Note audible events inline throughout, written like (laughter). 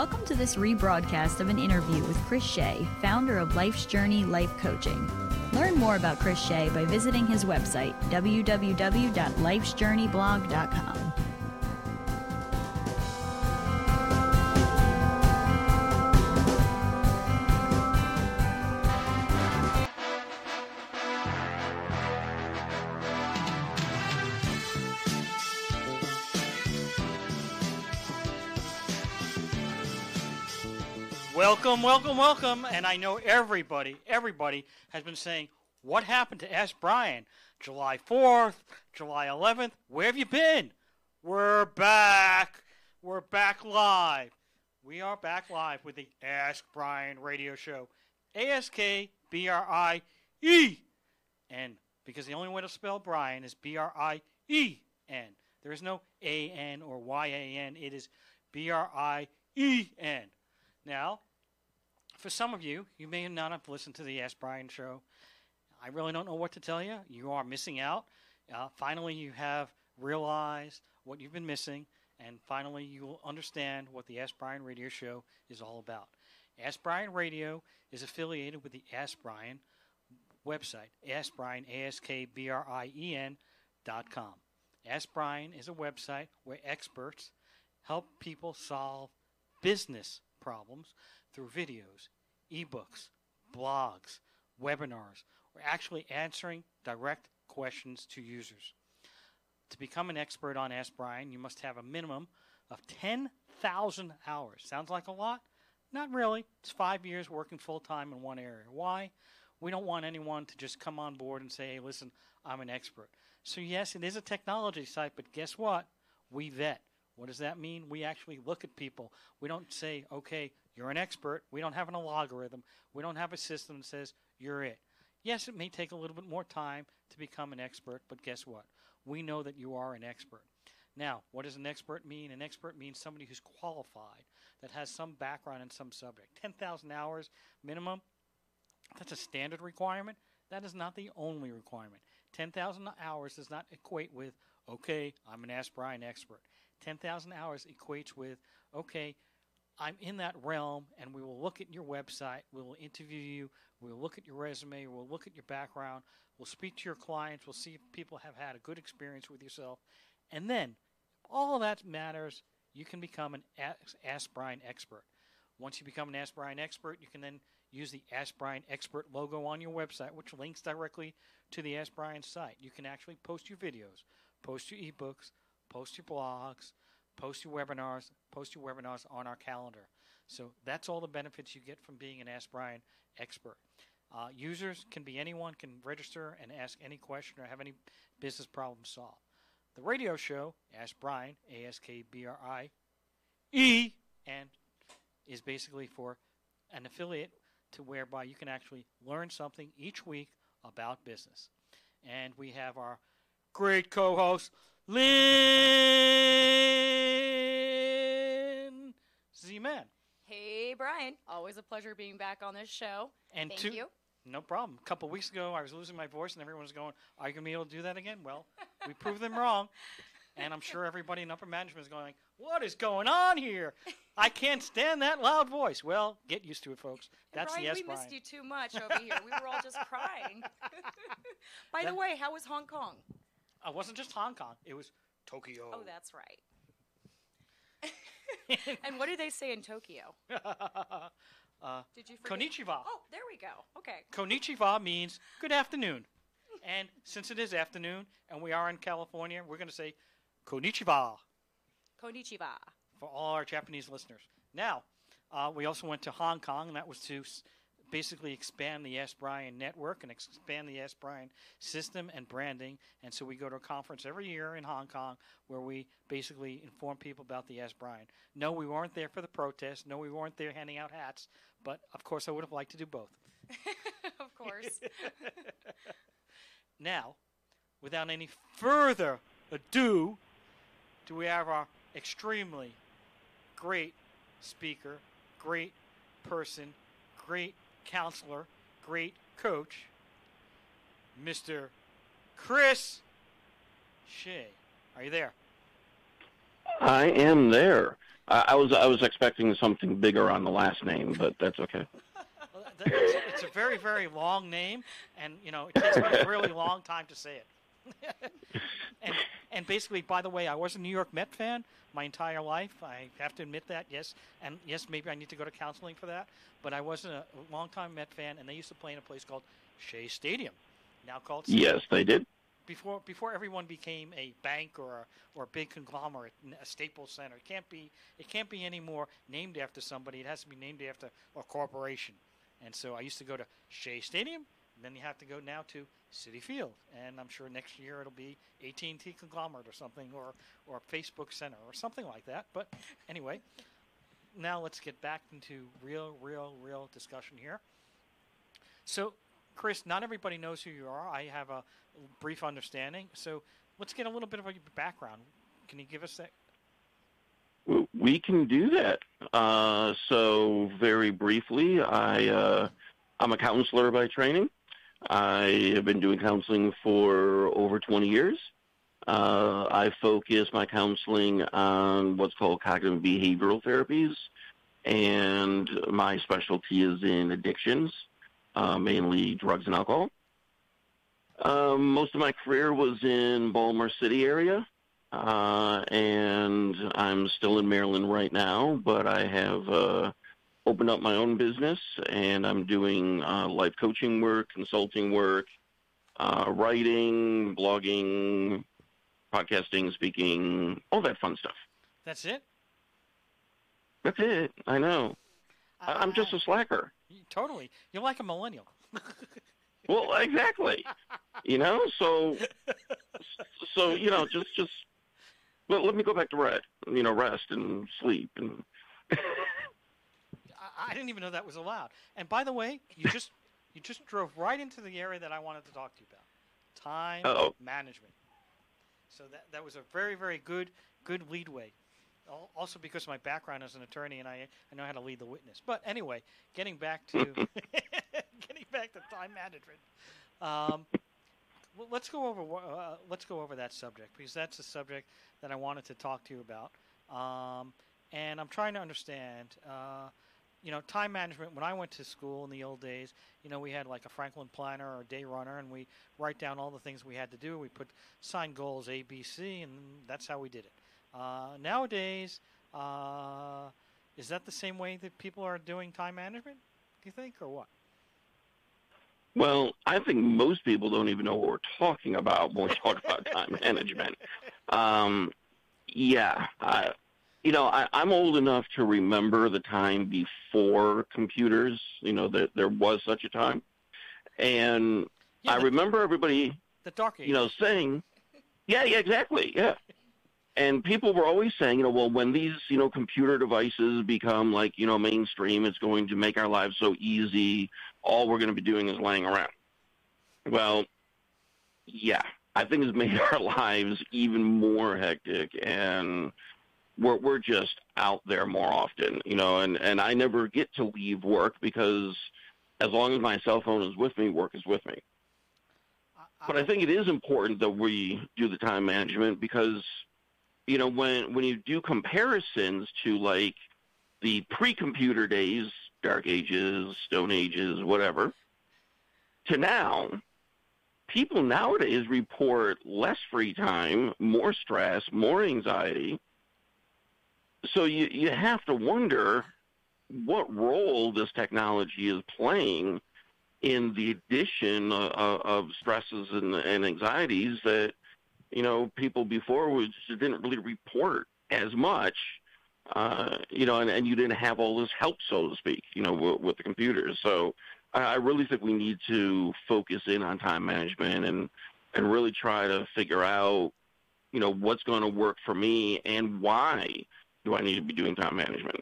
Welcome to this rebroadcast of an interview with Chris Shea, founder of Life's Journey Life Coaching. Learn more about Chris Shea by visiting his website, www.lifesjourneyblog.com. Welcome, welcome, welcome. And I know everybody, everybody has been saying, what happened to Ask Brien? July 4th, July 11th, where have you been? We're back. We're back live. We are back live with the Ask Brien radio show. A S K B R I E. And because the only way to spell Brien is B R I E N. There is no A N or Y A N. It is B R I E N. Now, for some of you, you may not have listened to the Ask Brien show. I really don't know what to tell you. You are missing out. Uh, finally, you have realized what you've been missing, and finally, you will understand what the Ask Brien radio show is all about. Ask Brien Radio is affiliated with the Ask Brien website, Ask Brien, A-S-K-B-R-I-E-N dot com. Ask Brien is a website where experts help people solve business problems through videos, ebooks, blogs, webinars, or actually answering direct questions to users. To become an expert on Ask Brien, you must have a minimum of 10,000 hours. Sounds like a lot? Not really. It's five years working full time in one area. Why? We don't want anyone to just come on board and say, hey, listen, I'm an expert. So, yes, it is a technology site, but guess what? We vet. What does that mean? We actually look at people. We don't say, okay, you're an expert. We don't have an algorithm. We don't have a system that says you're it. Yes, it may take a little bit more time to become an expert, but guess what? We know that you are an expert. Now, what does an expert mean? An expert means somebody who's qualified, that has some background in some subject. 10,000 hours minimum, that's a standard requirement. That is not the only requirement. 10,000 hours does not equate with, okay, I'm an Ask Brien expert. 10,000 hours equates with, okay, I'm in that realm, and we will look at your website, we will interview you, we'll look at your resume, we'll look at your background, we'll speak to your clients, we'll see if people have had a good experience with yourself, and then all that matters. You can become an Ask Brien expert. Once you become an Ask Brien expert, you can then use the Ask Brien expert logo on your website, which links directly to the Ask Brien site. You can actually post your videos, post your ebooks, post your blogs, post your webinars, post your webinars on our calendar. So that's all the benefits you get from being an Ask Brien expert. Uh, users can be anyone, can register and ask any question or have any business problem solved. The radio show, Ask Brien, A S K B R I E, and is basically for an affiliate to whereby you can actually learn something each week about business. And we have our great co host, Lynn Z-Man. Hey, Brien. Always a pleasure being back on this show. And Thank two, you. No problem. A couple weeks ago, I was losing my voice, and everyone was going, "Are you going to be able to do that again?" Well, we proved them wrong, and I'm sure everybody in upper management is going, "What is going on here? I can't stand that loud voice." Well, get used to it, folks. That's Brien, the yes, we Brien. missed you too much over here. We were all just (laughs) crying. By the way, how was Hong Kong? It wasn't just Hong Kong; it was Tokyo. Oh, that's right. (laughs) and what do they say in Tokyo? (laughs) uh, Did you forget? konnichiwa. Oh, there we go. Okay. Konnichiwa means good afternoon. And since it is afternoon and we are in California, we're going to say konnichiwa Konnichiwa. for all our Japanese listeners. Now, uh, we also went to Hong Kong, and that was to s- basically expand the Ask Brien network and expand the Ask Brien system and branding. And so we go to a conference every year in Hong Kong where we basically inform people about the Ask Brien. No, we weren't there for the protest. No, we weren't there handing out hats. But of course, I would have liked to do both. (laughs) of course. (laughs) Now, without any further ado, do we have our extremely great speaker, great person, great counselor, great coach, Mr. Chris Shea. Are you there? I am there. I, I was I was expecting something bigger on the last name, but that's okay. (laughs) It's, it's a very, very long name, and you know it takes me a really long time to say it. (laughs) and and basically, by the way, I was a New York Met fan my entire life. I have to admit that. Yes, and yes, maybe I need to go to counseling for that. But I was a longtime Met fan, and they used to play in a place called Shea Stadium, now called. Yes, they did. Before before everyone became a bank or a, or a big conglomerate, a Staples Center, it can't be it can't be anymore named after somebody. It has to be named after a corporation. And so I used to go to Shea Stadium, and then you have to go now to Citi Field, and I'm sure next year it'll be AT&T conglomerate or something, or or Facebook Center or something like that. But anyway, now let's get back into real, real, real discussion here. So, Chris, not everybody knows who you are. I have a brief understanding. So let's get a little bit of your background. Can you give us that? We can do that. Uh, so very briefly, I uh, I'm a counselor by training. I have been doing counseling for over 20 years. Uh, I focus my counseling on what's called cognitive behavioral therapies, and my specialty is in addictions, uh, mainly drugs and alcohol. Um, most of my career was in Baltimore City area, uh, and I'm still in Maryland right now, but I have uh, opened up my own business, and I'm doing uh, life coaching work, consulting work, uh, writing, blogging, podcasting, speaking, all that fun stuff. That's it. That's it. I know. I- I'm just a slacker. totally. You're like a millennial. (laughs) Well, exactly. You know, so so you know, just just well, let me go back to rest. You know, rest and sleep and (laughs) I, didn't even know that was allowed. And by the way, you just you just drove right into the area that I wanted to talk to you about. Time Uh-oh. management. So that that was a very very good good leadway. Al- Also because of my background as an attorney and I I know how to lead the witness. But anyway, getting back to (laughs) (laughs) getting back to time management. Um, let's go over uh, let's go over that subject because that's the subject that I wanted to talk to you about. Um, and I'm trying to understand. Uh, you know, time management. When I went to school in the old days, you know, we had like a Franklin planner or a day runner, and we write down all the things we had to do. We put sign goals A, B, C, and that's how we did it. Uh, nowadays, uh, is that the same way that people are doing time management? Do you think, or what? Well, I think most people don't even know what we're talking about when we talk about time (laughs) management. Um, yeah, I, you know, I, I'm old enough to remember the time before computers. You know that there was such a time, and Yeah, I the, remember everybody, the dark ages. you know, saying, "Yeah, yeah, exactly, yeah." And people were always saying, you know, well, when these, you know, computer devices become like, you know, mainstream, it's going to make our lives so easy. All we're going to be doing is laying around. Well, yeah, I think it's made (laughs) our lives even more hectic, and we're we're just out there more often, you know. And and I never get to leave work because as long as my cell phone is with me, work is with me. But I think it is important that we do the time management because, you know, when when you do comparisons to like the pre-computer days, dark ages, stone ages, whatever, to now, people nowadays report less free time, more stress, more anxiety. So you you have to wonder what role this technology is playing in the addition of, of stresses and, and anxieties that you know people before was didn't really report as much uh, you know and, and you didn't have all this help so to speak you know with, with the computers. So I, I really think we need to focus in on time management and and really try to figure out you know what's going to work for me and why do I need to be doing time management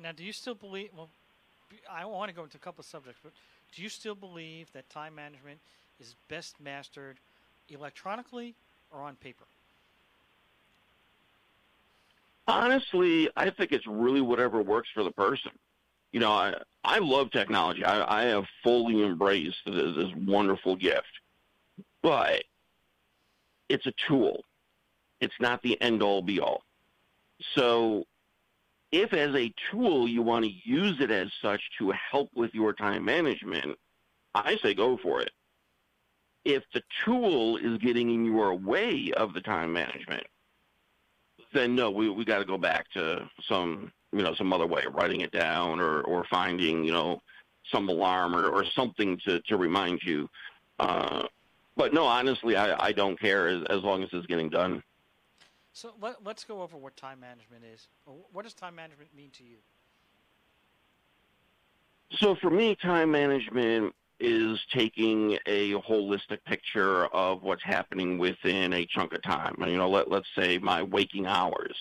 Now, do you still believe? Well, I want to go into a couple of subjects, but do you still believe that time management is best mastered electronically or on paper? Honestly, I think it's really whatever works for the person. You know, I I love technology. I, I have fully embraced this, this wonderful gift, but it's a tool. It's not the end all be all. So, if as a tool you want to use it as such to help with your time management, I say go for it. If the tool is getting in your way of the time management, then no, we we got to go back to some you know some other way of writing it down or or finding you know some alarm or, or something to to remind you. Uh, but no, honestly, I, I don't care as, as long as it's getting done. So let, us go over what time management is. What does time management mean to you? So for me, time management is taking a holistic picture of what's happening within a chunk of time. You know, let, let's say my waking hours.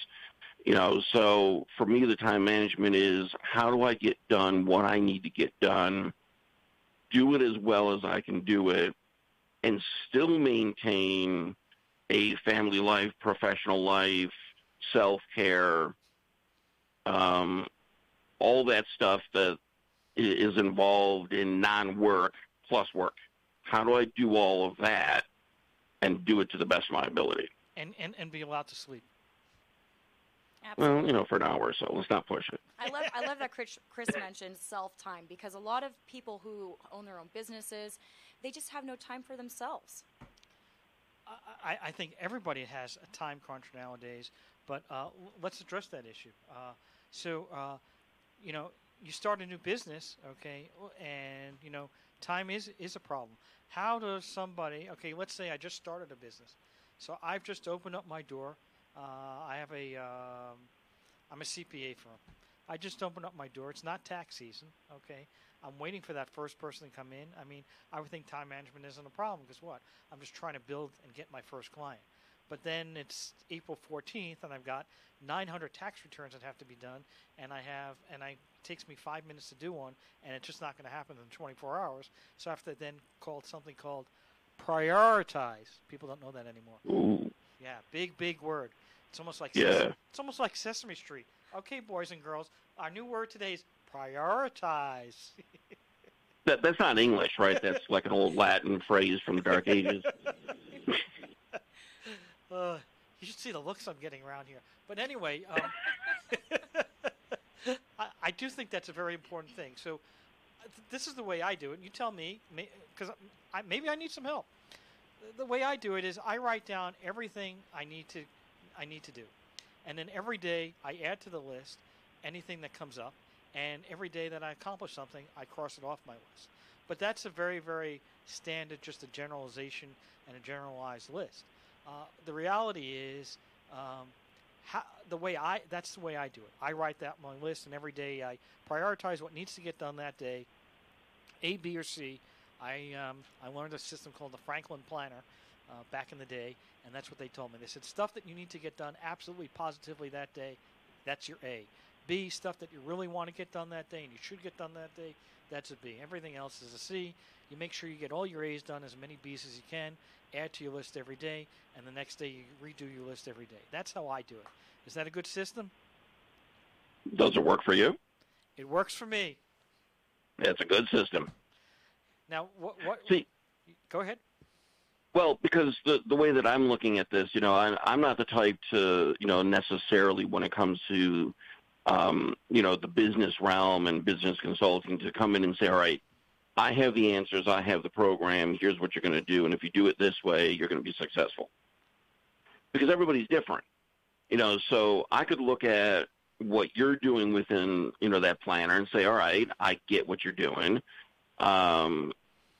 You know, so for me, the time management is how do I get done what I need to get done, do it as well as I can do it, and still maintain a family life, professional life, self care, um, all that stuff that is involved in non work plus work. How do I do all of that and do it to the best of my ability? And, and, and be allowed to sleep. Absolutely. Well, you know, for an hour or so. Let's not push it. I love I love that Chris, Chris mentioned self time because a lot of people who own their own businesses, they just have no time for themselves. I, I think everybody has a time crunch nowadays, but uh, let's address that issue. Uh, so, uh, you know, you start a new business, okay, and you know, time is is a problem. How does somebody? Okay, let's say I just started a business, so I've just opened up my door. Uh, I have a, am um, a CPA firm. I just opened up my door. It's not tax season, okay. I'm waiting for that first person to come in. I mean, I would think time management isn't a problem because what? I'm just trying to build and get my first client. But then it's April 14th, and I've got 900 tax returns that have to be done, and I have, and I it takes me five minutes to do one, and it's just not going to happen in 24 hours. So I have to then call something called prioritize. People don't know that anymore. Ooh. Yeah, big big word. It's almost like yeah. Sesame, it's almost like Sesame Street. Okay, boys and girls, our new word today is prioritize. (laughs) that that's not English, right? That's like an old Latin phrase from the Dark Ages. (laughs) uh, you should see the looks I'm getting around here. But anyway, um, (laughs) I, I, do think that's a very important thing. So uh, this is the way I do it. You tell me, because maybe I need some help. The way I do it is I write down everything I need to I need to do, and then every day I add to the list anything that comes up and every day that I accomplish something, I cross it off my list. But that's a very, very standard, just a generalization and a generalized list. Uh, the reality is, um, how, the way I that's the way I do it. I write that my list, and every day I prioritize what needs to get done that day. A, B, or C. I um, I learned a system called the Franklin Planner uh, back in the day, and that's what they told me. They said stuff that you need to get done absolutely positively that day. That's your A. B, stuff that you really want to get done that day and you should get done that day, that's a B. Everything else is a C. You make sure you get all your A's done, as many B's as you can, add to your list every day, and the next day you redo your list every day. That's how I do it. Is that a good system? Does it work for you? It works for me. It's a good system. Now, what? what See, go ahead. Well, because the the way that I'm looking at this, you know, I'm I'm not the type to, you know, necessarily when it comes to um, you know, the business realm and business consulting to come in and say, all right, I have the answers, I have the program, here's what you're going to do, and if you do it this way, you're going to be successful. Because everybody's different. You know, so I could look at what you're doing within, you know, that planner and say, all right, I get what you're doing. Um,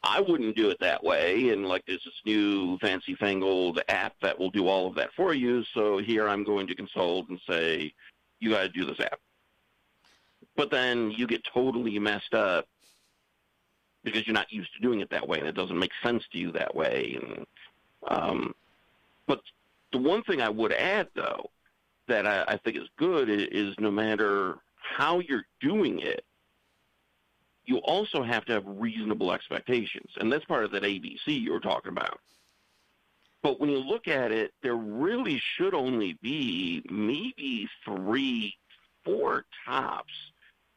I wouldn't do it that way. And like there's this new fancy fangled app that will do all of that for you. So here I'm going to consult and say, you got to do this app. But then you get totally messed up because you're not used to doing it that way, and it doesn't make sense to you that way. And um, but the one thing I would add, though, that I, I think is good is, is no matter how you're doing it, you also have to have reasonable expectations, and that's part of that ABC you were talking about. But when you look at it, there really should only be maybe three, four tops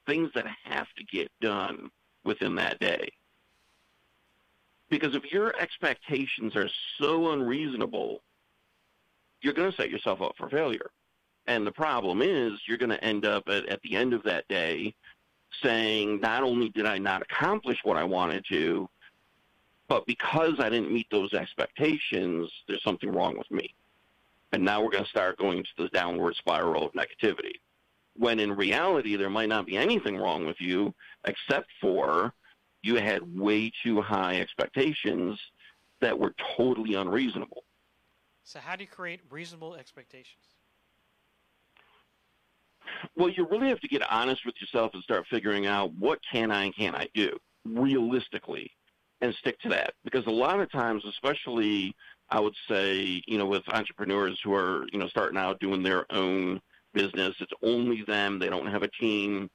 things that have to get done within that day. Because if your expectations are so unreasonable, you're going to set yourself up for failure. And the problem is you're going to end up at, at the end of that day saying, not only did I not accomplish what I wanted to, but because I didn't meet those expectations, there's something wrong with me. And now we're going to start going to the downward spiral of negativity. When in reality, there might not be anything wrong with you except for you had way too high expectations that were totally unreasonable. So, how do you create reasonable expectations? Well, you really have to get honest with yourself and start figuring out what can I and can't I do realistically and stick to that. Because a lot of times, especially I would say, you know, with entrepreneurs who are, you know, starting out doing their own business, it's only them, they don't have a team.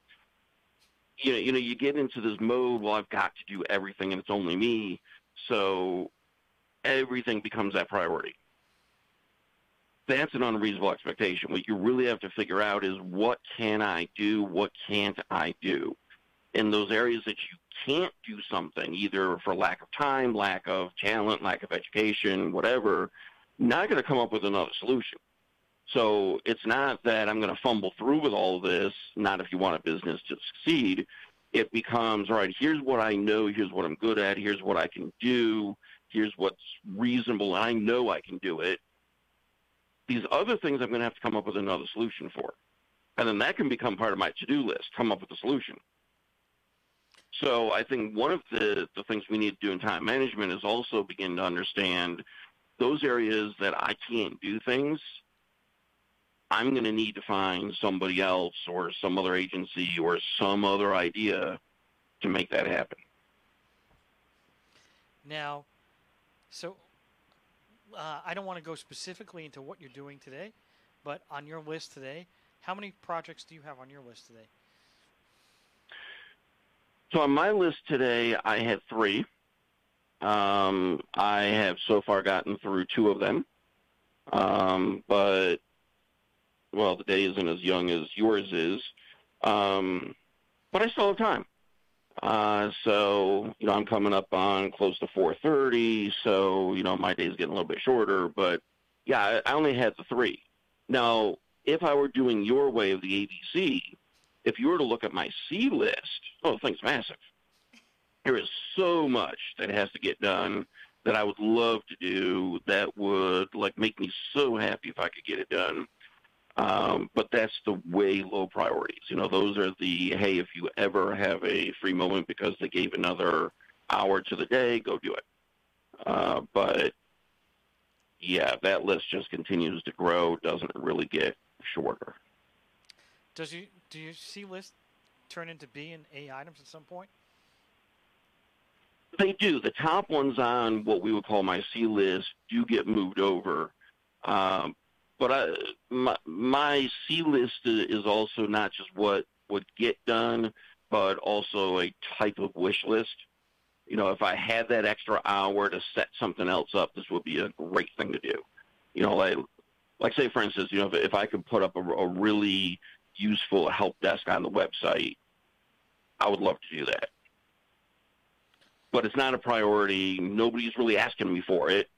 You know, you know, you get into this mode, well, I've got to do everything and it's only me. So everything becomes that priority that's an unreasonable expectation. What you really have to figure out is what can I do, what can't I do? In those areas that you can't do something, either for lack of time, lack of talent, lack of education, whatever, not going to come up with another solution. So it's not that I'm going to fumble through with all this, not if you want a business to succeed. It becomes, all right, here's what I know, here's what I'm good at, here's what I can do, here's what's reasonable, and I know I can do it these other things I'm going to have to come up with another solution for. And then that can become part of my to-do list, come up with a solution. So I think one of the, the things we need to do in time management is also begin to understand those areas that I can't do things, I'm going to need to find somebody else or some other agency or some other idea to make that happen. Now, so uh, I don't want to go specifically into what you're doing today, but on your list today, how many projects do you have on your list today? So on my list today, I had three. Um, I have so far gotten through two of them, um, but well, the day isn't as young as yours is, um, but I still have time. Uh, so, you know, I'm coming up on close to 4.30, so, you know, my day's getting a little bit shorter, but yeah, I only had the three. Now, if I were doing your way of the ABC, if you were to look at my C list, oh, the thing's massive. There is so much that has to get done that I would love to do that would like make me so happy if I could get it done. Um, but that's the way low priorities. You know, those are the hey, if you ever have a free moment because they gave another hour to the day, go do it. Uh, but yeah, that list just continues to grow. Doesn't really get shorter. Does you do you see list turn into B and A items at some point? They do. The top ones on what we would call my C list do get moved over. Um, but I, my, my C list is also not just what would get done, but also a type of wish list. You know, if I had that extra hour to set something else up, this would be a great thing to do. You know, like, like say for instance, you know, if, if I could put up a, a really useful help desk on the website, I would love to do that. But it's not a priority. Nobody's really asking me for it.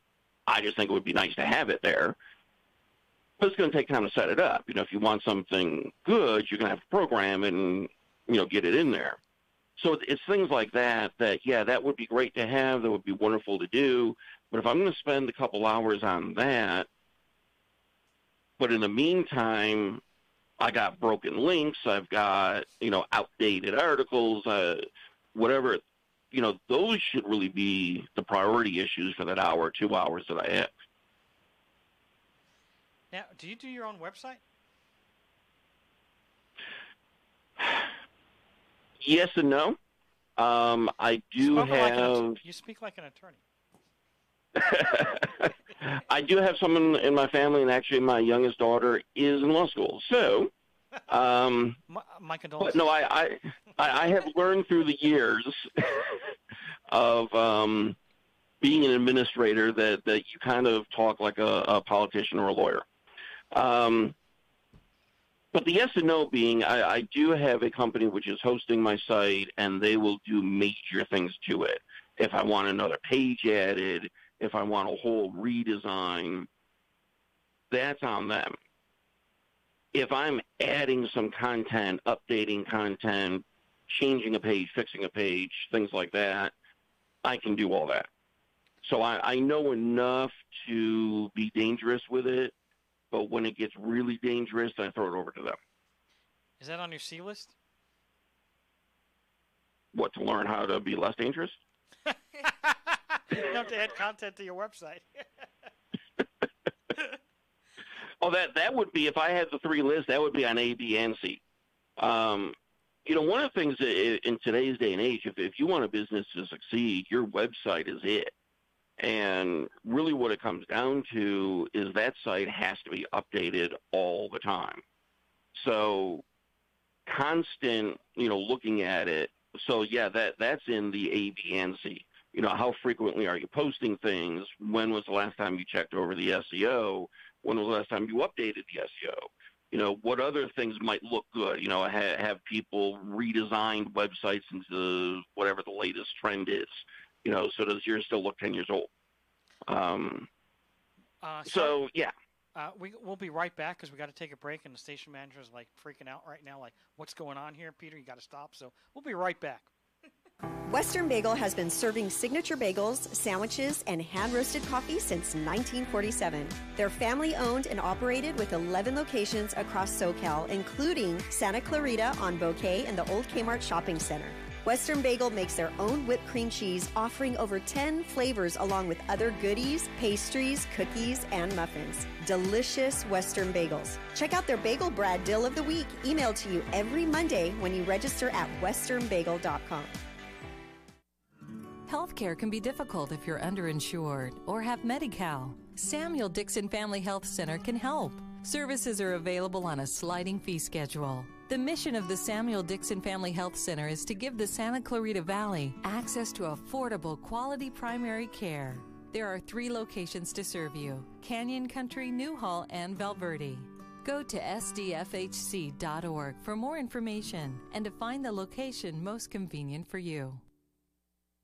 I just think it would be nice to have it there but it's going to take time to set it up. You know, if you want something good, you're going to have to program it and you know get it in there. So it's things like that that yeah, that would be great to have. That would be wonderful to do. But if I'm going to spend a couple hours on that, but in the meantime, I got broken links. I've got you know outdated articles, uh, whatever. You know, those should really be the priority issues for that hour, two hours that I have. Now, do you do your own website? yes and no. Um, I do have. Like you speak like an attorney. (laughs) I do have someone in my family, and actually, my youngest daughter is in law school. So, (laughs) um, my, my condolences. But no, I, I, I have learned through the years (laughs) of um, being an administrator that that you kind of talk like a, a politician or a lawyer. Um, but the yes and no being, I, I do have a company which is hosting my site, and they will do major things to it. If I want another page added, if I want a whole redesign, that's on them. if I'm adding some content, updating content, changing a page, fixing a page, things like that, I can do all that. So I, I know enough to be dangerous with it, but when it gets really dangerous, I throw it over to them. Is that on your C list? What to learn how to be less dangerous? You have to add content to your website. (laughs) oh, that that would be if I had the three lists. That would be on A, B, and C. Um, you know, one of the things in today's day and age, if if you want a business to succeed, your website is it. And really, what it comes down to is that site has to be updated all the time. So, constant, you know, looking at it. So, yeah, that that's in the A, B, and C you know, how frequently are you posting things? When was the last time you checked over the SEO? When was the last time you updated the SEO? You know, what other things might look good? You know, have, have people redesigned websites into whatever the latest trend is? You know, so does yours still look 10 years old? Um, uh, so, so, yeah. Uh, we, we'll be right back because we got to take a break, and the station manager is like freaking out right now. Like, what's going on here, Peter? You got to stop. So we'll be right back. Western Bagel has been serving signature bagels, sandwiches, and hand roasted coffee since 1947. They're family owned and operated with 11 locations across SoCal, including Santa Clarita on Bouquet and the Old Kmart Shopping Center. Western Bagel makes their own whipped cream cheese, offering over 10 flavors along with other goodies, pastries, cookies, and muffins. Delicious Western bagels. Check out their Bagel Brad Dill of the Week, emailed to you every Monday when you register at westernbagel.com. Healthcare can be difficult if you're underinsured or have Medi-Cal. Samuel Dixon Family Health Center can help. Services are available on a sliding fee schedule. The mission of the Samuel Dixon Family Health Center is to give the Santa Clarita Valley access to affordable, quality primary care. There are three locations to serve you Canyon Country, Newhall, and Valverde. Go to sdfhc.org for more information and to find the location most convenient for you.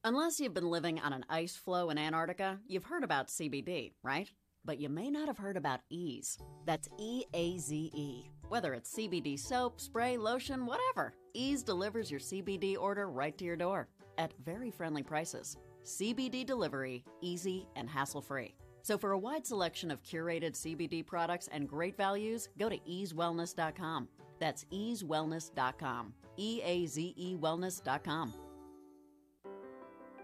Unless you've been living on an ice floe in Antarctica, you've heard about CBD, right? But you may not have heard about Eaze. That's E A Z E. Whether it's CBD soap, spray, lotion, whatever, Eaze delivers your CBD order right to your door at very friendly prices. CBD delivery, easy and hassle free. So, for a wide selection of curated CBD products and great values, go to eazewellness.com. That's eazewellness.com. E A Z E wellness.com.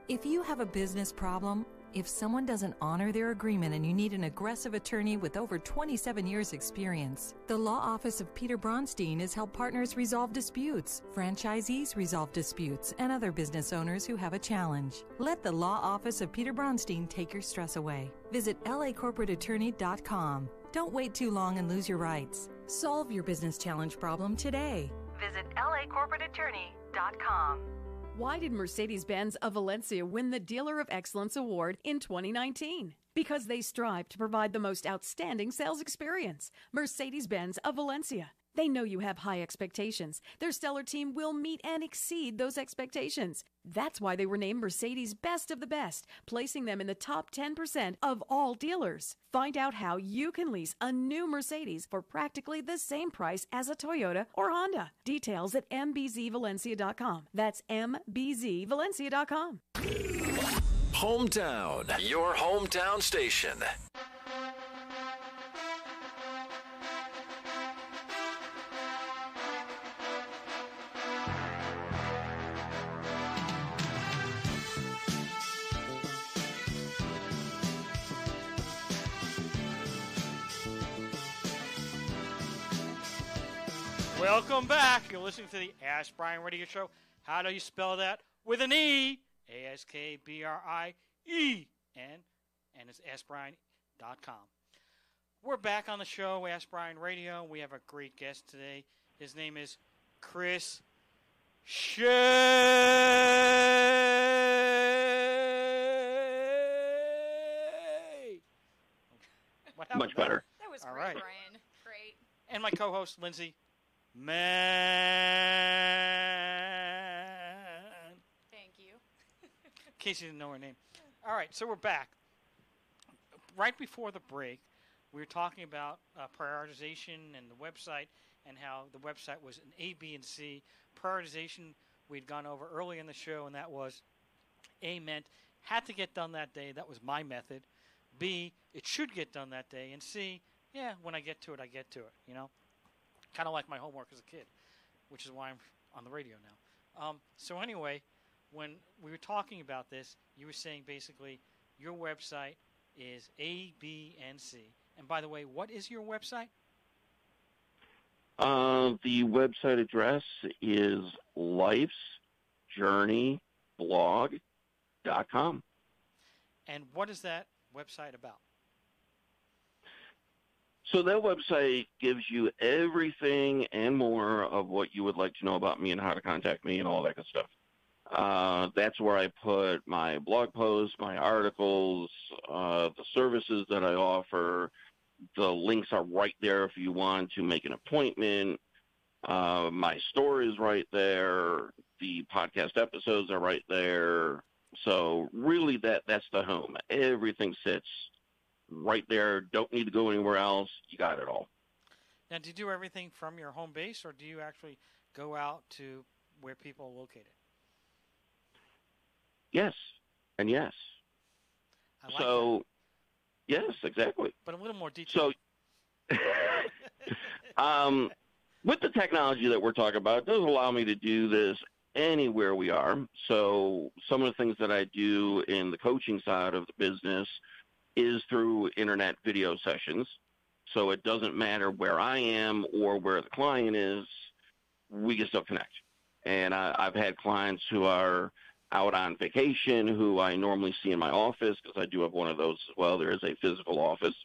If you have a business problem, if someone doesn't honor their agreement and you need an aggressive attorney with over 27 years' experience, the law office of Peter Bronstein has helped partners resolve disputes, franchisees resolve disputes, and other business owners who have a challenge. Let the law office of Peter Bronstein take your stress away. Visit lacorporateattorney.com. Don't wait too long and lose your rights. Solve your business challenge problem today. Visit lacorporateattorney.com. Why did Mercedes Benz of Valencia win the Dealer of Excellence Award in 2019? Because they strive to provide the most outstanding sales experience. Mercedes Benz of Valencia. They know you have high expectations. Their stellar team will meet and exceed those expectations. That's why they were named Mercedes Best of the Best, placing them in the top 10% of all dealers. Find out how you can lease a new Mercedes for practically the same price as a Toyota or Honda. Details at mbzvalencia.com. That's mbzvalencia.com. Hometown, your hometown station. Welcome back. You're listening to the Ask Brien Radio Show. How do you spell that? With an E. A S K B R I E N. And it's AskBrien.com. We're back on the show, Ask Brien Radio. We have a great guest today. His name is Chris Shea. Much better. That was All great, right. Brien. Great. And my co-host Lindsay Man. Thank you. In case you didn't know her name. All right, so we're back. Right before the break, we were talking about uh, prioritization and the website and how the website was an A, B, and C. Prioritization we'd gone over early in the show, and that was A meant had to get done that day. That was my method. B, it should get done that day. And C, yeah, when I get to it, I get to it. You know, kind of like my homework as a kid, which is why I'm on the radio now. Um, so anyway, when we were talking about this, you were saying basically your website is A, B, and C. And by the way, what is your website? Uh, the website address is lifesjourneyblog.com. And what is that website about? So that website gives you everything and more of what you would like to know about me and how to contact me and all that good stuff. Uh, that's where I put my blog posts, my articles, uh, the services that I offer. The links are right there if you want to make an appointment. Uh, my store is right there. The podcast episodes are right there. So really, that that's the home. Everything sits right there. Don't need to go anywhere else. You got it all. Now, do you do everything from your home base, or do you actually go out to where people are located? Yes, and yes. Like so, that. yes, exactly. But a little more detail. So, (laughs) um, with the technology that we're talking about, it does allow me to do this anywhere we are. So, some of the things that I do in the coaching side of the business is through internet video sessions. So, it doesn't matter where I am or where the client is, we can still connect. And I, I've had clients who are out on vacation who I normally see in my office because I do have one of those as well. There is a physical office.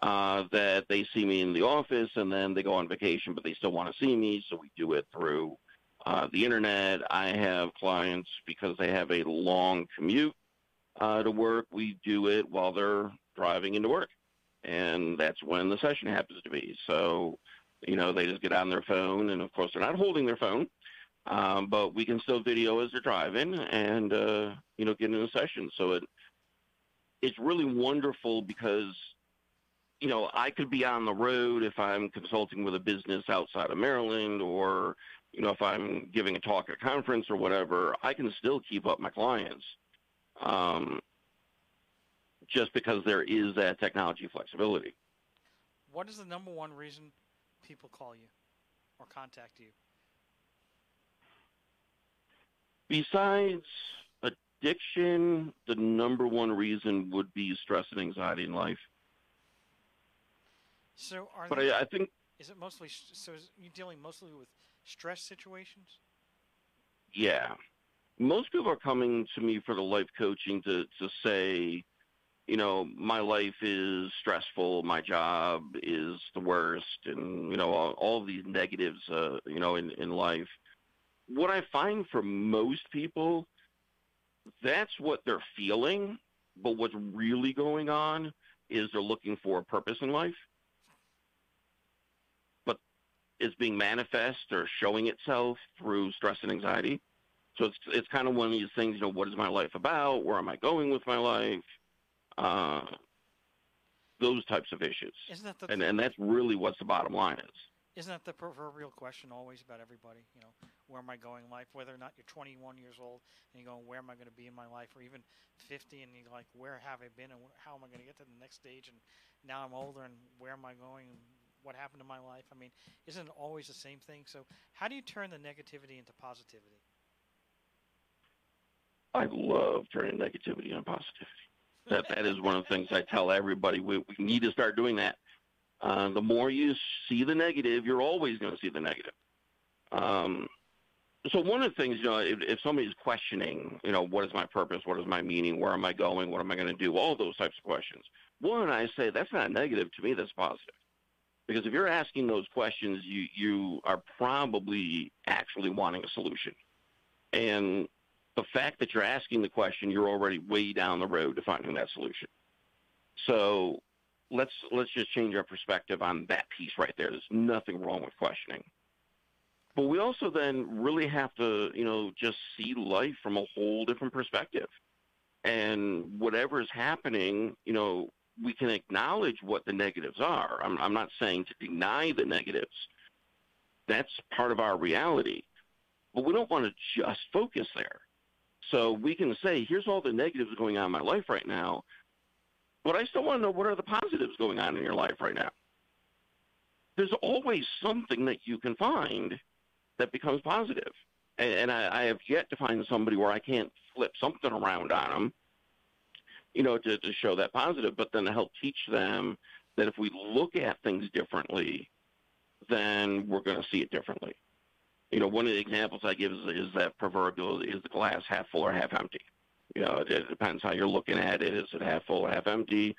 Uh, that they see me in the office and then they go on vacation, but they still want to see me, so we do it through uh, the internet. I have clients because they have a long commute uh, to work. We do it while they're driving into work, and that's when the session happens to be. So, you know, they just get on their phone, and of course, they're not holding their phone. Um, but we can still video as they're driving and, uh, you know, get in a session. So it, it's really wonderful because, you know, I could be on the road if I'm consulting with a business outside of Maryland or, you know, if I'm giving a talk at a conference or whatever, I can still keep up my clients. Um, just because there is that technology flexibility. What is the number one reason people call you or contact you? Besides addiction, the number one reason would be stress and anxiety in life. So, are but they, I, I think is it mostly so? Is you dealing mostly with stress situations? Yeah, most people are coming to me for the life coaching to to say, you know, my life is stressful, my job is the worst, and you know all, all these negatives, uh, you know, in in life what I find for most people, that's what they're feeling. But what's really going on is they're looking for a purpose in life. But it's being manifest or showing itself through stress and anxiety. So it's it's kind of one of these things. You know, what is my life about? Where am I going with my life? Uh, those types of issues. Isn't that the and and that's really what the bottom line is. Isn't that the proverbial question always about everybody? You know, where am I going in life? Whether or not you're 21 years old and you're going, where am I going to be in my life? Or even 50 and you're like, where have I been and how am I going to get to the next stage? And now I'm older and where am I going? And what happened to my life? I mean, isn't it always the same thing? So, how do you turn the negativity into positivity? I love turning negativity into positivity. That that is one of the things I tell everybody. We we need to start doing that. Uh, the more you see the negative, you're always going to see the negative. Um, so one of the things, you know, if, if somebody's questioning, you know, what is my purpose? What is my meaning? Where am I going? What am I going to do? All those types of questions. One, I say that's not negative to me. That's positive. Because if you're asking those questions, you you are probably actually wanting a solution. And the fact that you're asking the question, you're already way down the road to finding that solution. So let's let's just change our perspective on that piece right there. There's nothing wrong with questioning. But we also then really have to, you know, just see life from a whole different perspective. And whatever is happening, you know, we can acknowledge what the negatives are. I'm, I'm not saying to deny the negatives. That's part of our reality. But we don't want to just focus there. So we can say, here's all the negatives going on in my life right now. But I still want to know what are the positives going on in your life right now. There's always something that you can find that becomes positive. And, and I, I have yet to find somebody where I can't flip something around on them you know, to, to show that positive, but then to help teach them that if we look at things differently, then we're going to see it differently. You know, one of the examples I give is, is that proverbial is the glass half full or half empty. You know, it, it depends how you're looking at it. Is it half full or half empty?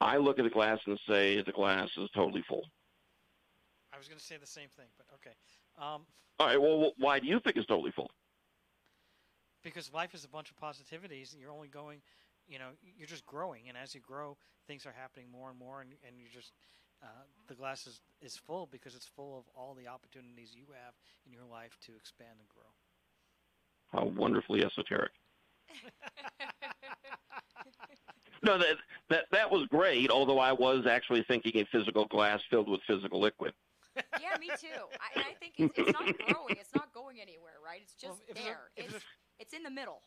I look at the glass and say the glass is totally full. I was going to say the same thing, but okay. Um, All right. Well, why do you think it's totally full? Because life is a bunch of positivities, and you're only going you know you're just growing and as you grow things are happening more and more and, and you just uh, the glass is, is full because it's full of all the opportunities you have in your life to expand and grow. How wonderfully esoteric. (laughs) No that, that that was great although i was actually thinking a physical glass filled with physical liquid. Yeah me too. I, I think it's, it's not (laughs) growing it's not going anywhere right? It's just well, there. it's, it's, it's in the middle.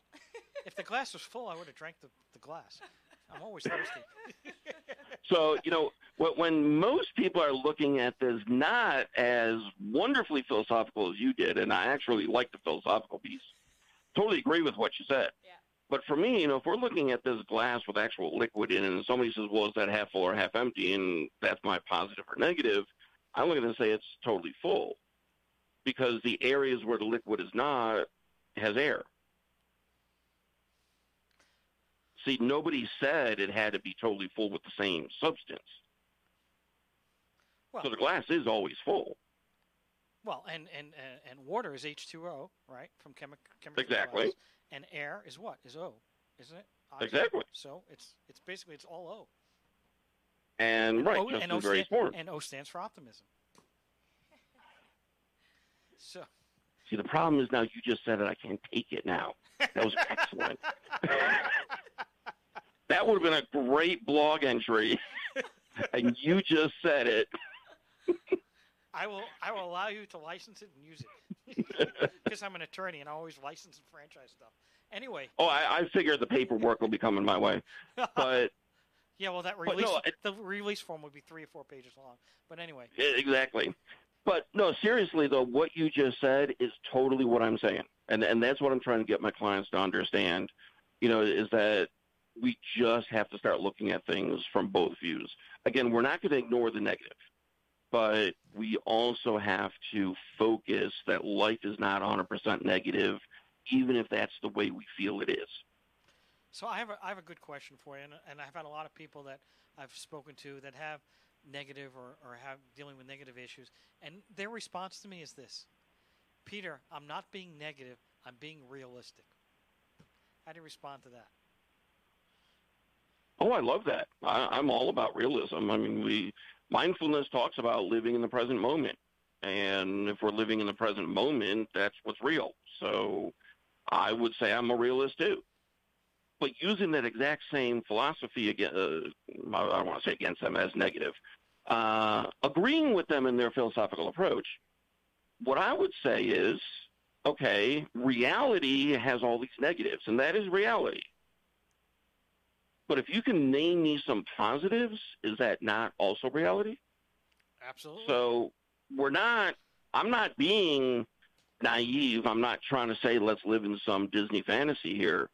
If the glass was full, I would have drank the, the glass. (laughs) I'm always thirsty. (laughs) so, you know, when most people are looking at this not as wonderfully philosophical as you did, and I actually like the philosophical piece, totally agree with what you said. Yeah. But for me, you know, if we're looking at this glass with actual liquid in it, and somebody says, well, is that half full or half empty? And that's my positive or negative, I'm at to say it's totally full. Because the areas where the liquid is not has air. See, nobody said it had to be totally full with the same substance. Well, so the glass is always full. Well, and and and water is H2O, right? From chemi- chemical Exactly. Glass. And air is what? Is O, isn't it? Exactly. So it's it's basically it's all O. And, and right, o, just and o very stand, And O stands for optimism. (laughs) So. See, the problem is now you just said it. I can't take it now. That was excellent. (laughs) That would have been a great blog entry, (laughs) and you just said it. (laughs) I will. I will allow you to license it and use it (laughs) because I'm an attorney and I always license and franchise stuff. Anyway. Oh, I, I figure the paperwork will be coming my way, but. yeah, well, that release no, it, the release form would be three or four pages long. But anyway. Exactly. But no, seriously though, what you just said is totally what I'm saying, and and that's what I'm trying to get my clients to understand. You know, is that we just have to start looking at things from both views. Again, we're not going to ignore the negative, but we also have to focus that life is not 100% negative, even if that's the way we feel it is. So I have a, I have a good question for you, and, and I've had a lot of people that I've spoken to that have negative or, or have dealing with negative issues, and their response to me is this: Peter, I'm not being negative, I'm being realistic. How do you respond to that? Oh, I love that. I, I'm all about realism. I mean, we mindfulness talks about living in the present moment, and if we're living in the present moment, that's what's real. So, I would say I'm a realist too. But using that exact same philosophy again, uh, I don't want to say against them as negative, uh, agreeing with them in their philosophical approach, what I would say is, okay, reality has all these negatives, and that is reality. But if you can name me some positives, is that not also reality? Absolutely. So we're not, I'm not being naive. I'm not trying to say let's live in some Disney fantasy here.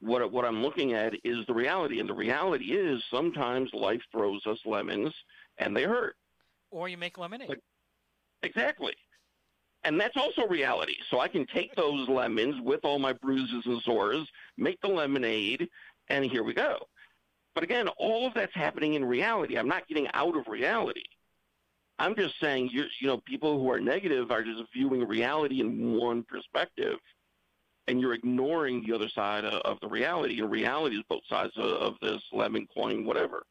What, what I'm looking at is the reality. And the reality is sometimes life throws us lemons and they hurt. Or you make lemonade. But, exactly. And that's also reality. So I can take those lemons with all my bruises and sores, make the lemonade, and here we go. But again, all of that's happening in reality. I'm not getting out of reality. I'm just saying, you you know, people who are negative are just viewing reality in one perspective, and you're ignoring the other side of, of the reality. And reality is both sides of, of, this lemon coin, whatever.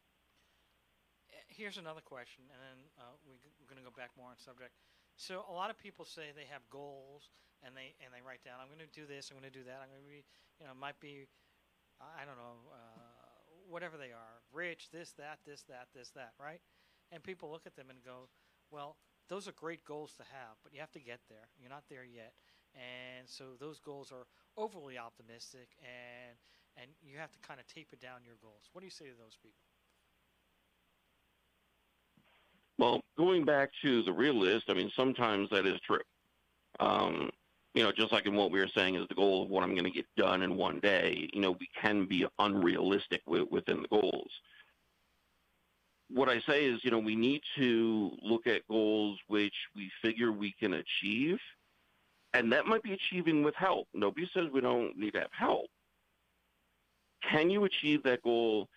Here's another question, and then uh, we, we're going to go back more on subject. So a lot of people say they have goals, and they and they write down, I'm going to do this, I'm going to do that, I'm going to be, you know, might be, I don't know. Uh, whatever they are, rich, this, that, this, that, this, that, right? And people look at them and go, well, those are great goals to have, but you have to get there. You're not there yet, and so those goals are overly optimistic, and and you have to kind of taper down your goals. What do you say to those people? Well, going back to the realist, I mean, sometimes that is true. Um, you know, just like in what we were saying is the goal of what I'm going to get done in one day, you know, we can be unrealistic w- within the goals. What I say is, you know, we need to look at goals which we figure we can achieve, and that might be achieving with help. Nobody says we don't need to have help. Can you achieve that goal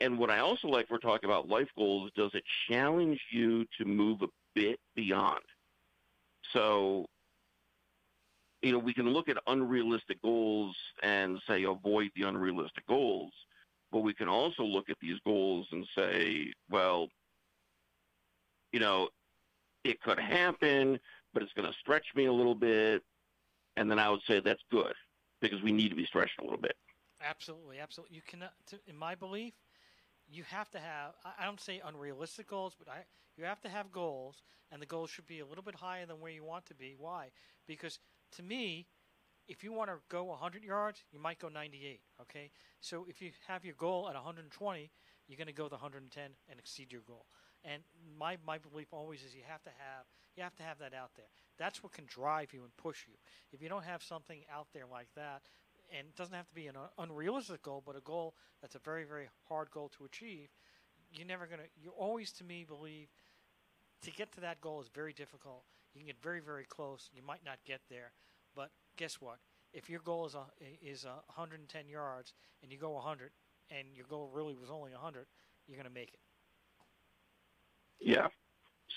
and what I also like, we're talking about life goals, does it challenge you to move a bit beyond? So, you know, we can look at unrealistic goals and say avoid the unrealistic goals, but we can also look at these goals and say, well, you know, it could happen, but it's going to stretch me a little bit. And then I would say that's good because we need to be stretched a little bit. Absolutely, absolutely. You cannot, in my belief, you have to have I don't say unrealistic goals, but I you have to have goals, and the goals should be a little bit higher than where you want to be. Why? Because to me, if you want to go 100 yards, you might go 98. Okay, so if you have your goal at 120, you're going to go the 110 and exceed your goal. And my my belief always is you have to have you have to have that out there. That's what can drive you and push you. If you don't have something out there like that, and it doesn't have to be an unrealistic goal, but a goal that's a very, very hard goal to achieve, you're never going to, you always, to me, believe to get to that goal is very difficult. You can get very, very close. You might not get there, but guess what? If your goal is a, is a 110 yards and you go 100, and your goal really was only 100, you're going to make it. Yeah.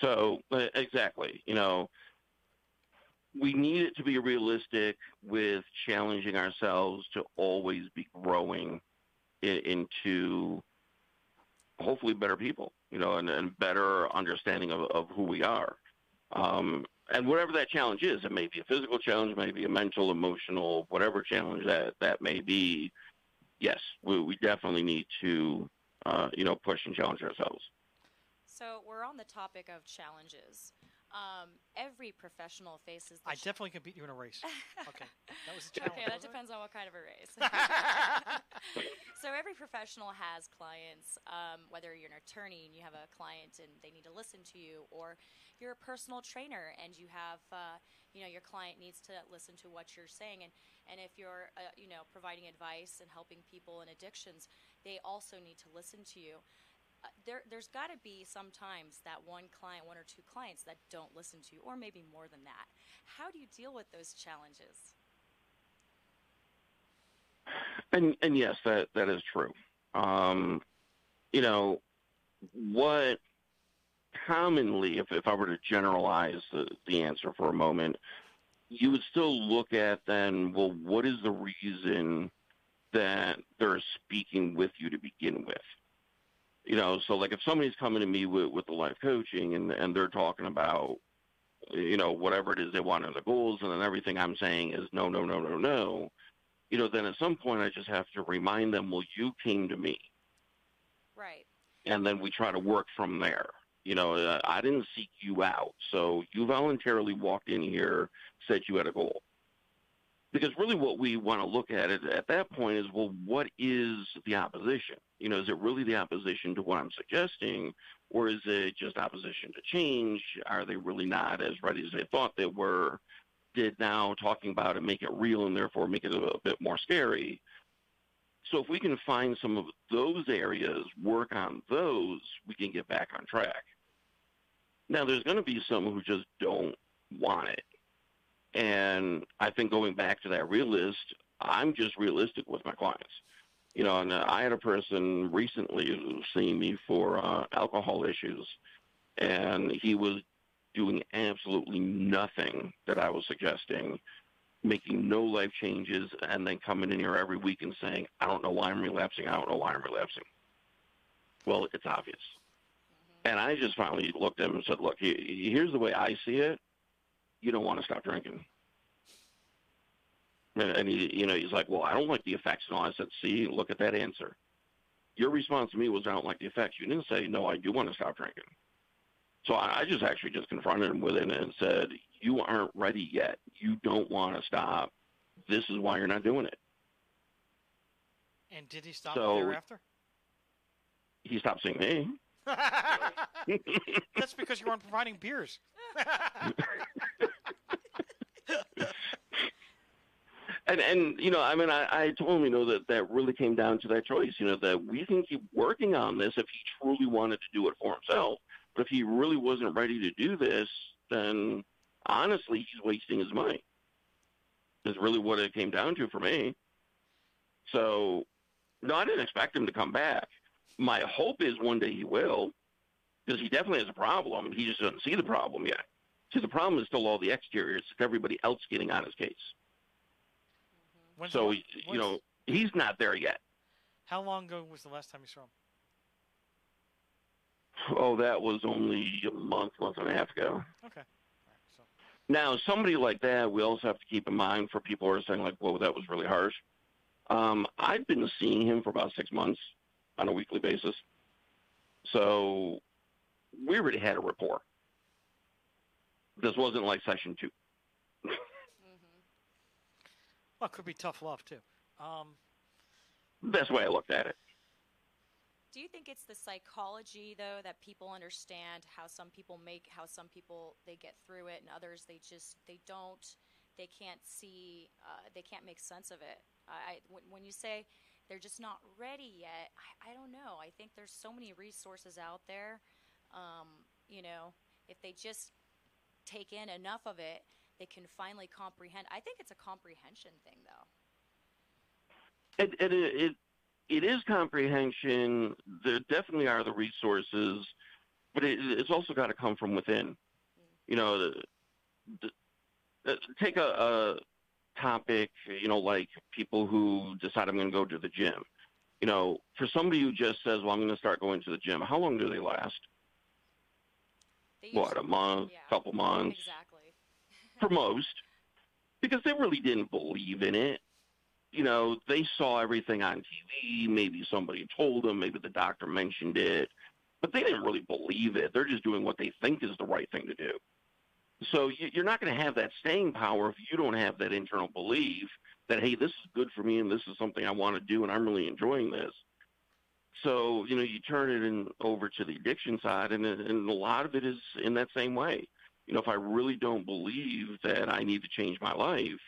So uh, exactly, you know, we need it to be realistic with challenging ourselves to always be growing into hopefully better people, you know, and, and better understanding of, of who we are. Um, and whatever that challenge is, it may be a physical challenge, maybe a mental, emotional, whatever challenge that, that may be. Yes, we, we definitely need to, uh, you know, push and challenge ourselves. So we're on the topic of challenges. Um, every professional faces. I definitely can beat you in a race. (laughs) Okay, that was a challenge. okay, that depends on what kind of a race. (laughs) (laughs) so every professional has clients. Um, whether you're an attorney and you have a client and they need to listen to you, or you're a personal trainer and you have, uh, you know, your client needs to listen to what you're saying, and and if you're, uh, you know, providing advice and helping people in addictions, they also need to listen to you. There, there's got to be sometimes that one client, one or two clients that don't listen to you, or maybe more than that. How do you deal with those challenges? And and yes, that that is true. Um, you know, what commonly, if if I were to generalize the, the answer for a moment, you would still look at then, well, what is the reason that they're speaking with you to begin with? You know, so like if somebody's coming to me with, with the life coaching and, and they're talking about, you know, whatever it is they want in the goals and then everything I'm saying is no, no, no, no, no, you know, then at some point I just have to remind them, well, you came to me. Right. And then we try to work from there. You know, uh, I didn't seek you out. So you voluntarily walked in here, said you had a goal because really what we want to look at at that point is well what is the opposition? You know is it really the opposition to what i'm suggesting or is it just opposition to change? Are they really not as ready as they thought they were? Did now talking about it make it real and therefore make it a, a bit more scary? So if we can find some of those areas work on those we can get back on track. Now there's going to be some who just don't want it and I think going back to that realist, I'm just realistic with my clients. You know, and uh, I had a person recently who seen me for uh, alcohol issues, and he was doing absolutely nothing that I was suggesting, making no life changes, and then coming in here every week and saying, I don't know why I'm relapsing. I don't know why I'm relapsing. Well, it's obvious. And I just finally looked at him and said, look, here's the way I see it you don't want to stop drinking. And he, you know, he's like, well, I don't like the effects. And all I said, see, look at that answer. your response to me was, I don't like the effects. You didn't say, no, I do want to stop drinking. So I, I just actually just confronted him with it and said, you aren't ready yet. You don't want to stop. This is why you're not doing it. And did he stop So- thereafter? He stopped seeing me. (laughs) That's because you weren't providing beers. (laughs) And and you know, I mean, I, I told him, you know, that that really came down to that choice. You know, that we can keep working on this if he truly wanted to do it for himself. But if he really wasn't ready to do this, then honestly, he's wasting his money. Is really what it came down to for me. So, no, I didn't expect him to come back. My hope is one day he will, because he definitely has a problem. He just doesn't see the problem yet. See, the problem is still all the exterior. It's everybody else getting on his case. When's So, the- you know, he's not there yet. How long ago was the last time you saw him? Oh, that was only a month, month and a half ago. Okay. All right, so Now, somebody like that, we also have to keep in mind for people who are saying, like, whoa, that was really harsh. Um, I've been seeing him for about six months on a weekly basis. So we already had a rapport. This wasn't like session two. Well, it could be tough love too. Um, That's the way I looked at it. Do you think it's the psychology though that people understand how some people make how some people they get through it and others they just they don't they can't see uh, they can't make sense of it. I when, when you say they're just not ready yet, I, I don't know. I think there's so many resources out there. Um, you know, if they just take in enough of it, they can finally comprehend. I think it's a comprehension thing though. It, it, it, it is comprehension. There definitely are the resources, but it, it's also got to come from within. You know, the, the, uh, take a, a topic, you know, like people who decide I'm going to go to the gym. You know, for somebody who just says, well, I'm going to start going to the gym, how long do they last? They What, a month, yeah, couple months? Exactly. For most, because they really didn't believe in it. You know, they saw everything on TV. Maybe somebody told them. Maybe the doctor mentioned it, but they didn't really believe it. They're just doing what they think is the right thing to do. So you- you're not going to have that staying power if you don't have that internal belief that hey, this is good for me and this is something I want to do and I'm really enjoying this. So you know, you turn it in over to the addiction side, and and a lot of it is in that same way you know, if I really don't believe that I need to change my life,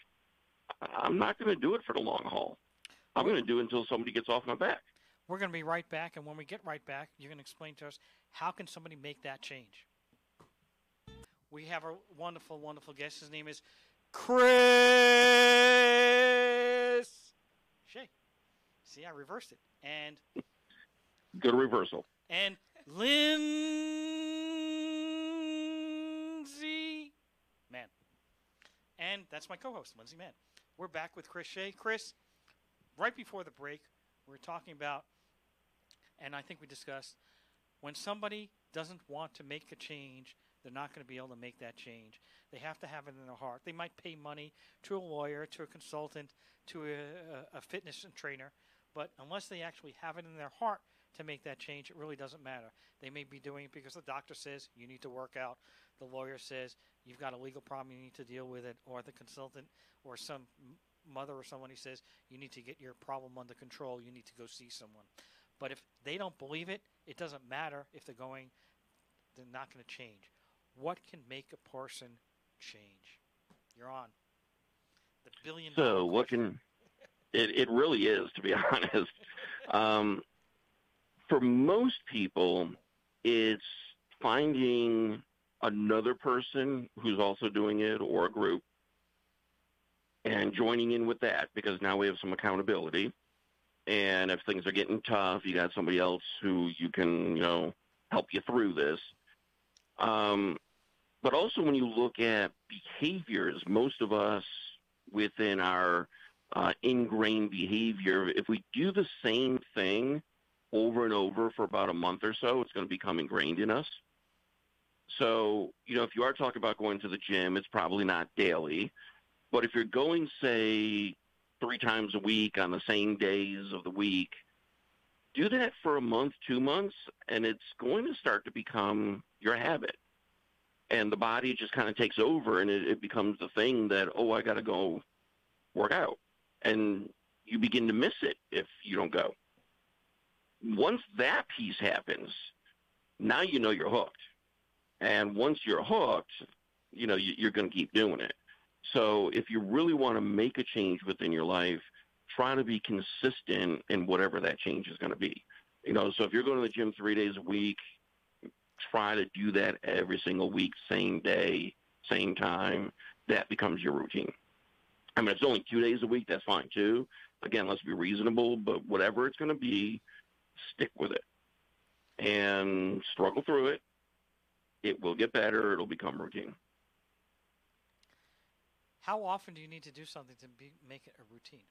I'm not going to do it for the long haul. I'm going to do it until somebody gets off my back. we're going to be right back, and when we get right back, you're going to explain to us how can somebody make that change. We have a wonderful, wonderful guest. His name is Chris Shay. See, I reversed it, and Good reversal. and Lindsay Mann. And that's my co-host, Lindsay Mann. We're back with Chris Shea. Chris, right before the break, we were talking about, and I think we discussed, when somebody doesn't want to make a change, they're not going to be able to make that change. They have to have it in their heart. They might pay money to a lawyer, to a consultant, to a, a fitness trainer, but unless they actually have it in their heart to make that change, it really doesn't matter. They may be doing it because the doctor says you need to work out, the lawyer says you've got a legal problem, you need to deal with it, or the consultant or some mother or someone who says you need to get your problem under control, you need to go see someone. But if they don't believe it, it doesn't matter if they're going, they're not going to change. What can make a person change? You're on. The billion So what can (laughs) it? It really is, to be (laughs) honest. Um, for most people, it's finding another person who's also doing it or a group and joining in with that because now we have some accountability. And if things are getting tough, you got somebody else who you can, you know, help you through this. Um, but also when you look at behaviors, most of us within our uh, ingrained behavior, if we do the same thing over and over for about a month or so, it's going to become ingrained in us. So, you know, if you are talking about going to the gym, it's probably not daily. But if you're going, say, three times a week on the same days of the week, do that for a month, two months, and it's going to start to become your habit. And the body just kind of takes over and it, it becomes the thing that, oh, I got to go work out. And you begin to miss it if you don't go. Once that piece happens, now you know you're hooked. And once you're hooked, you know, you, you're going to keep doing it. So if you really want to make a change within your life, try to be consistent in whatever that change is going to be. You know, so if you're going to the gym three days a week, try to do that every single week, same day, same time. That becomes your routine. I mean, it's only two days a week, that's fine too. Again, let's be reasonable, but whatever it's going to be, stick with it and struggle through it. It will get better. It'll become routine. How often do you need to do something to be, make it a routine?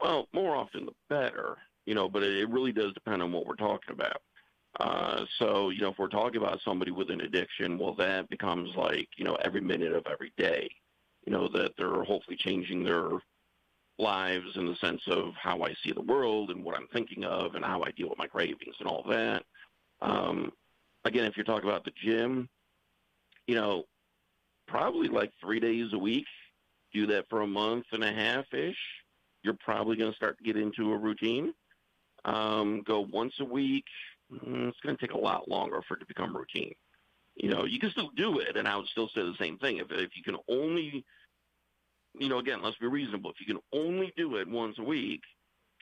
Well, more often the better, you know, but it, it really does depend on what we're talking about. Uh, so, you know, if we're talking about somebody with an addiction, well, that becomes like, you know, every minute of every day, you know, that they're hopefully changing their lives in the sense of how I see the world and what I'm thinking of and how I deal with my cravings and all that. Um, again, if you're talking about the gym, you know, probably like three days a week, do that for a month and a half ish you're probably going to start to get into a routine. Um, go once a week. Mm, it's going to take a lot longer for it to become routine. You know, you can still do it, and I would still say the same thing. If if you can only, you know, again, let's be reasonable. If you can only do it once a week,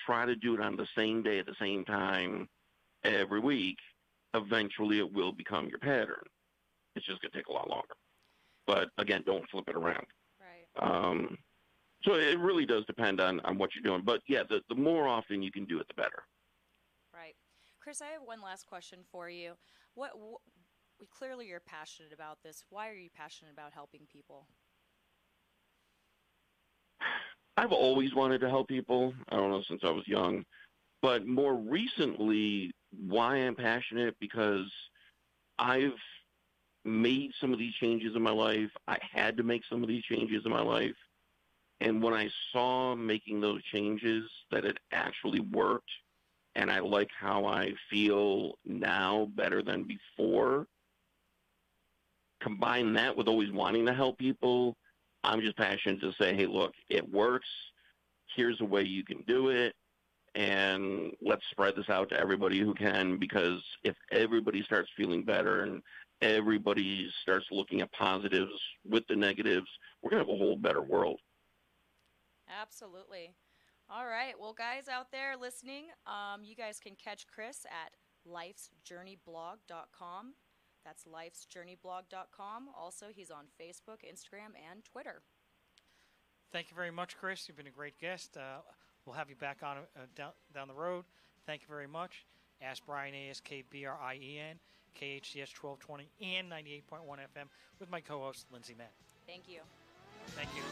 try to do it on the same day at the same time every week. Eventually, it will become your pattern. It's just going to take a lot longer. But again, don't flip it around. Right. Um, so it really does depend on, on what you're doing. But yeah, the, the more often you can do it, the better. Right. Chris, I have one last question for you. What, what clearly you're passionate about this. Why are you passionate about helping people? I've always wanted to help people. I don't know since I was young, but more recently, why I'm passionate because I've made some of these changes in my life. I had to make some of these changes in my life, and when I saw making those changes that it actually worked, and I like how I feel now better than before, combine that with always wanting to help people, I'm just passionate to say, hey, look, it works. Here's a way you can do it. And let's spread this out to everybody who can because if everybody starts feeling better and everybody starts looking at positives with the negatives, we're going to have a whole better world. Absolutely. All right. Well, guys out there listening, um, you guys can catch Chris at lifesjourneyblog.com. That's lifesjourneyblog.com. Also, he's on Facebook, Instagram, and Twitter. Thank you very much, Chris. You've been a great guest. Uh, we'll have you back on uh, down, down the road. Thank you very much. Ask Brien, A-S-K-B-R-I-E-N, KHCS 1220 and 98.1 FM with my co-host, Lindsay Mann. Thank you. Thank you.